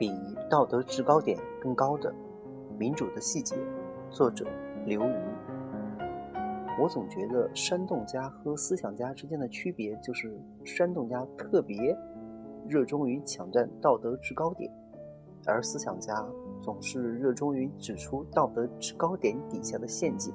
比道德制高点更高的民主的细节。作者刘瑜。我总觉得煽动家和思想家之间的区别就是，煽动家特别热衷于抢占道德制高点，而思想家总是热衷于指出道德制高点底下的陷阱。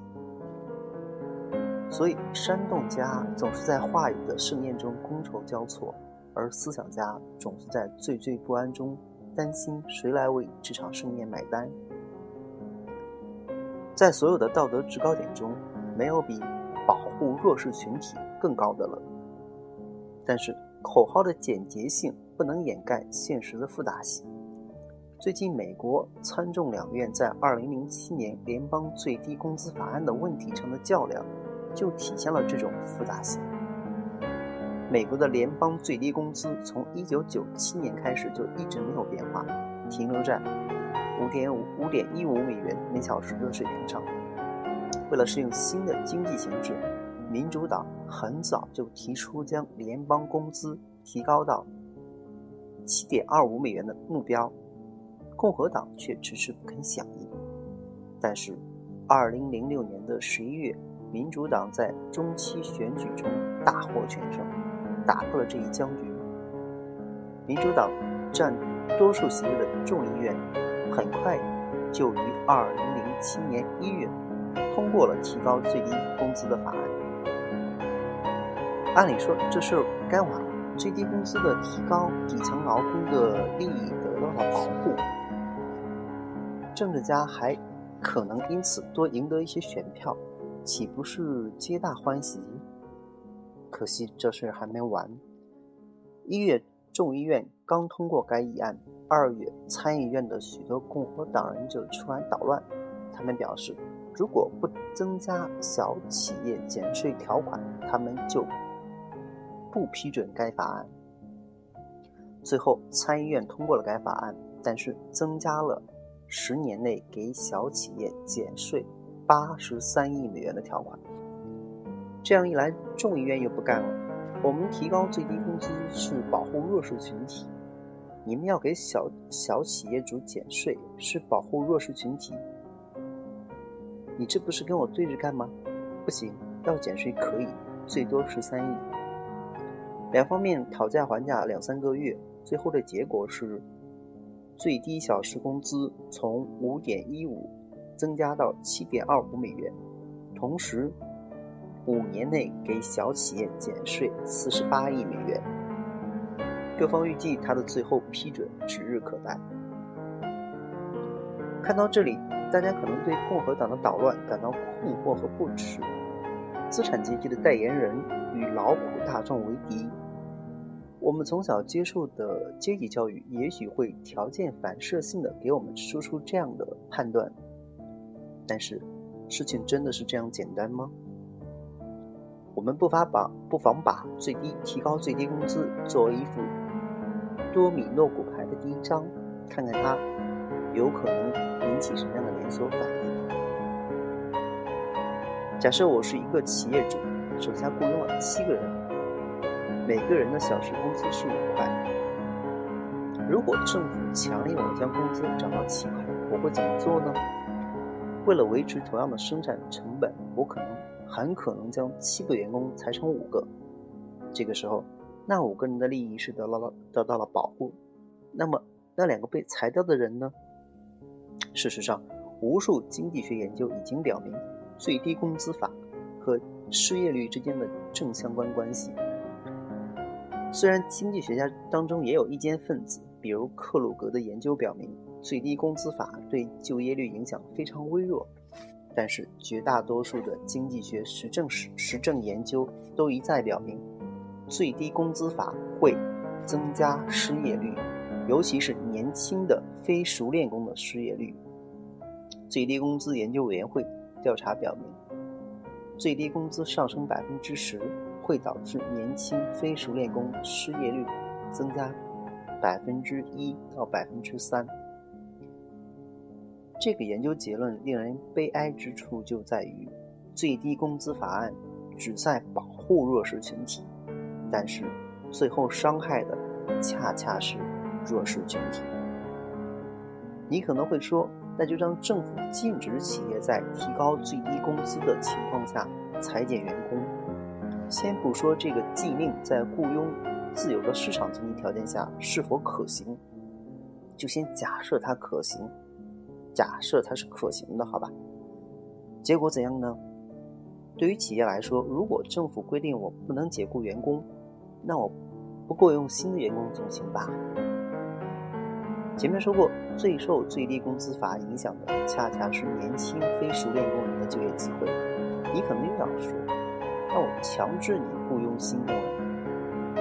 所以，煽动家总是在话语的盛宴中觥筹交错，而思想家总是在惴惴不安中担心谁来为这场盛宴买单。在所有的道德制高点中，没有比保护弱势群体更高的了。但是，口号的简洁性不能掩盖现实的复杂性。最近，美国参众两院在2007年联邦最低工资法案的问题上的较量。就体现了这种复杂性。美国的联邦最低工资从1997年开始就一直没有变化，停留在5.5、5.15美元每小时的水平上。为了适应新的经济形势，民主党很早就提出将联邦工资提高到7.25美元的目标，共和党却迟迟不肯响应。但是，2006年的11月。民主党在中期选举中大获全胜，打破了这一僵局。民主党占多数席位的众议院，很快就于2007年1月通过了提高最低工资的法案。按理说，这事该完了，最低工资的提高，底层劳工的利益得到了保护，政治家还可能因此多赢得一些选票。岂不是皆大欢喜？可惜这事还没完。一月众议院刚通过该议案，二月参议院的许多共和党人就出来捣乱。他们表示，如果不增加小企业减税条款，他们就不批准该法案。最后，参议院通过了该法案，但是增加了十年内给小企业减税。八十三亿美元的条款，这样一来，众议院又不干了。我们提高最低工资是保护弱势群体，你们要给小小企业主减税是保护弱势群体，你这不是跟我对着干吗？不行，要减税可以，最多十三亿。两方面讨价还价两三个月，最后的结果是最低小时工资从五点一五。增加到七点二五美元，同时五年内给小企业减税四十八亿美元。各方预计它的最后批准指日可待。看到这里，大家可能对共和党的捣乱感到困惑和不耻。资产阶级的代言人与劳苦大众为敌，我们从小接受的阶级教育也许会条件反射性的给我们输出这样的判断。但是，事情真的是这样简单吗？我们不妨把不妨把最低提高最低工资作为一副多米诺骨牌的第一张，看看它有可能引起什么样的连锁反应。假设我是一个企业主，手下雇佣了七个人，每个人的小时工资是五块。如果政府强令我将工资涨到七块，我会怎么做呢？为了维持同样的生产成本，我可能很可能将七个员工裁成五个。这个时候，那五个人的利益是得到了得到了保护。那么，那两个被裁掉的人呢？事实上，无数经济学研究已经表明，最低工资法和失业率之间的正相关关系。虽然经济学家当中也有意见分子，比如克鲁格的研究表明。最低工资法对就业率影响非常微弱，但是绝大多数的经济学实证实实证研究都一再表明，最低工资法会增加失业率，尤其是年轻的非熟练工的失业率。最低工资研究委员会调查表明，最低工资上升百分之十会导致年轻非熟练工失业率增加百分之一到百分之三。这个研究结论令人悲哀之处就在于，最低工资法案旨在保护弱势群体，但是最后伤害的恰恰是弱势群体。你可能会说，那就让政府禁止企业在提高最低工资的情况下裁减员工。先不说这个禁令在雇佣自由的市场经济条件下是否可行，就先假设它可行，假设它是可行的，好吧？结果怎样呢？对于企业来说，如果政府规定我不能解雇员工，那我不雇佣新的员工总行吧？前面说过，最受最低工资法影响的，恰恰是年轻非熟练工人的就业机会。你可能又要说，那我强制你雇佣新工人，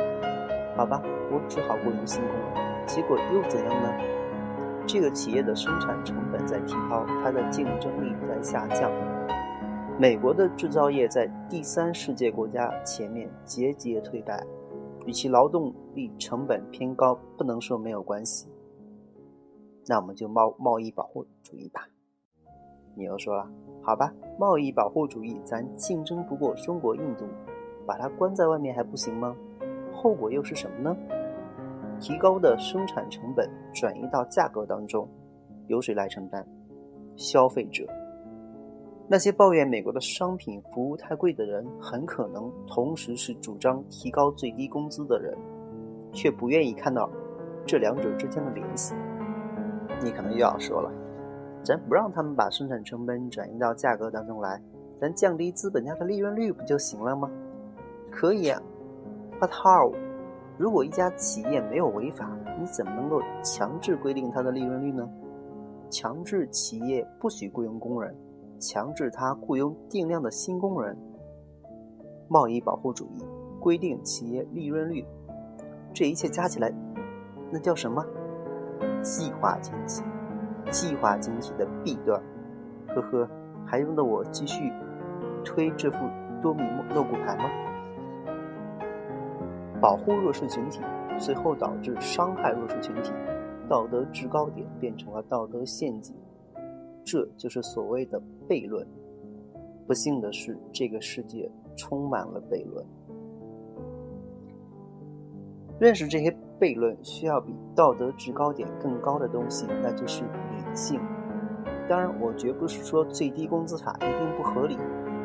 好吧，我只好雇佣新工人。结果又怎样呢？这个企业的生产成本在提高，它的竞争力在下降。美国的制造业在第三世界国家前面节节退败，与其劳动力成本偏高不能说没有关系。那我们就贸贸易保护主义吧。你又说了，好吧，贸易保护主义，咱竞争不过中国、印度，把它关在外面还不行吗？后果又是什么呢？提高的生产成本转移到价格当中，由谁来承担？消费者。那些抱怨美国的商品服务太贵的人，很可能同时是主张提高最低工资的人，却不愿意看到这两者之间的联系。你可能又要说了，咱不让他们把生产成本转移到价格当中来，咱降低资本家的利润率不就行了吗？可以啊，But how？如果一家企业没有违法，你怎么能够强制规定它的利润率呢？强制企业不许雇佣工人，强制他雇佣定量的新工人，贸易保护主义规定企业利润率，这一切加起来，那叫什么？计划经济，计划经济的弊端，呵呵，还用得我继续推这副多米诺骨牌吗？保护弱势群体，最后导致伤害弱势群体，道德制高点变成了道德陷阱，这就是所谓的悖论。不幸的是，这个世界充满了悖论。认识这些。悖论需要比道德制高点更高的东西，那就是理性。当然，我绝不是说最低工资法一定不合理，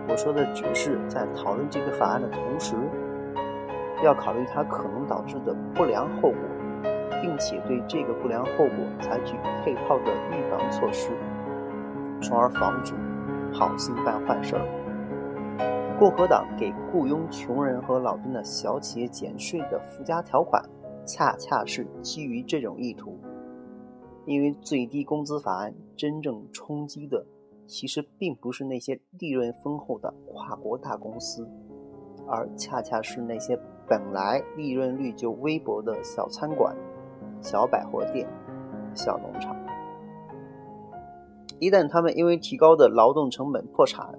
我说的只是在讨论这个法案的同时，要考虑它可能导致的不良后果，并且对这个不良后果采取配套的预防措施，从而防止好心办坏事儿。共和党给雇佣穷人和老兵的小企业减税的附加条款。恰恰是基于这种意图，因为最低工资法案真正冲击的，其实并不是那些利润丰厚的跨国大公司，而恰恰是那些本来利润率就微薄的小餐馆、小百货店、小农场。一旦他们因为提高的劳动成本破产，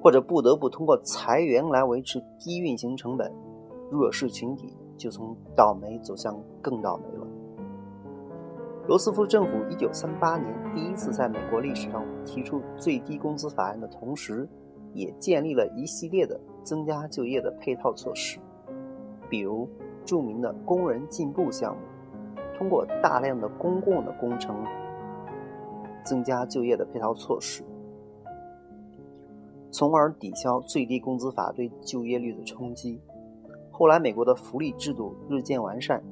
或者不得不通过裁员来维持低运行成本，弱势群体。就从倒霉走向更倒霉了。罗斯福政府一九三八年第一次在美国历史上提出最低工资法案的同时，也建立了一系列的增加就业的配套措施，比如著名的工人进步项目，通过大量的公共的工程增加就业的配套措施，从而抵消最低工资法对就业率的冲击。后来，美国的福利制度日渐完善，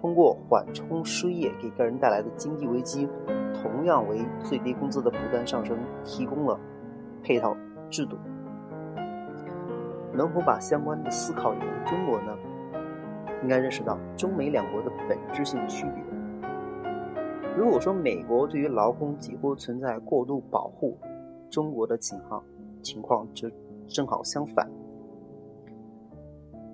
通过缓冲失业给个人带来的经济危机，同样为最低工资的不断上升提供了配套制度。能否把相关的思考引入中国呢？应该认识到中美两国的本质性区别。如果说美国对于劳工几乎存在过度保护，中国的情况情况则正好相反。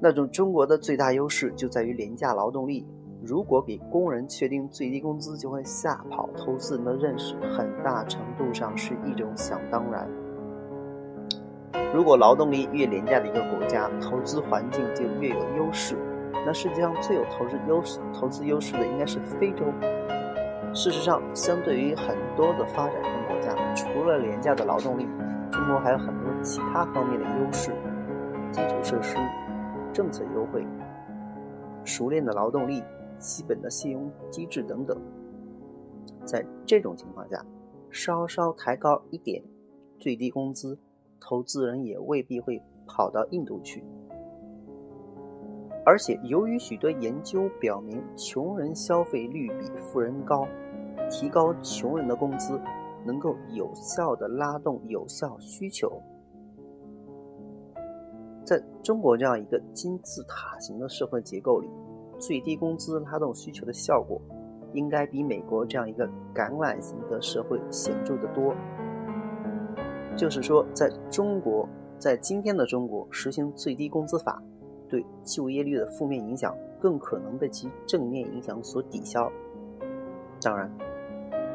那种中国的最大优势就在于廉价劳动力。如果给工人确定最低工资就会吓跑投资人的认识，很大程度上是一种想当然。如果劳动力越廉价的一个国家，投资环境就越有优势。那世界上最有投资优势、投资优势的应该是非洲。事实上，相对于很多的发展中国家，除了廉价的劳动力，中国还有很多其他方面的优势，基础设施。政策优惠、熟练的劳动力、基本的信用机制等等。在这种情况下，稍稍抬高一点最低工资，投资人也未必会跑到印度去。而且，由于许多研究表明，穷人消费率比富人高，提高穷人的工资，能够有效的拉动有效需求。在中国这样一个金字塔型的社会结构里，最低工资拉动需求的效果，应该比美国这样一个橄榄型的社会显著得多。就是说，在中国，在今天的中国实行最低工资法。对就业率的负面影响更可能被其正面影响所抵消。当然，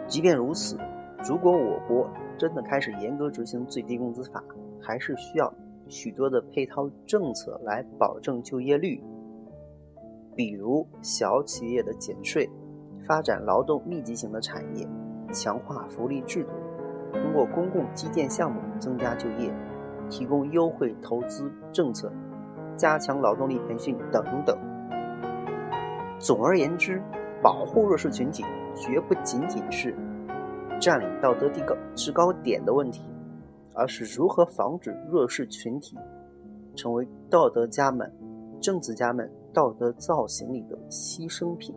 即便如此，如果我国真的开始严格执行最低工资法，还是需要许多的配套政策来保证就业率，比如小企业的减税、发展劳动密集型的产业、强化福利制度、过公共基建项目增加就业、提供优惠投资政策。加强劳动力培训等等。总而言之，保护弱势群体绝不仅仅是占领道德地高制高点的问题，而是如何防止弱势群体成为道德家们、政治家们道德造型里的牺牲品。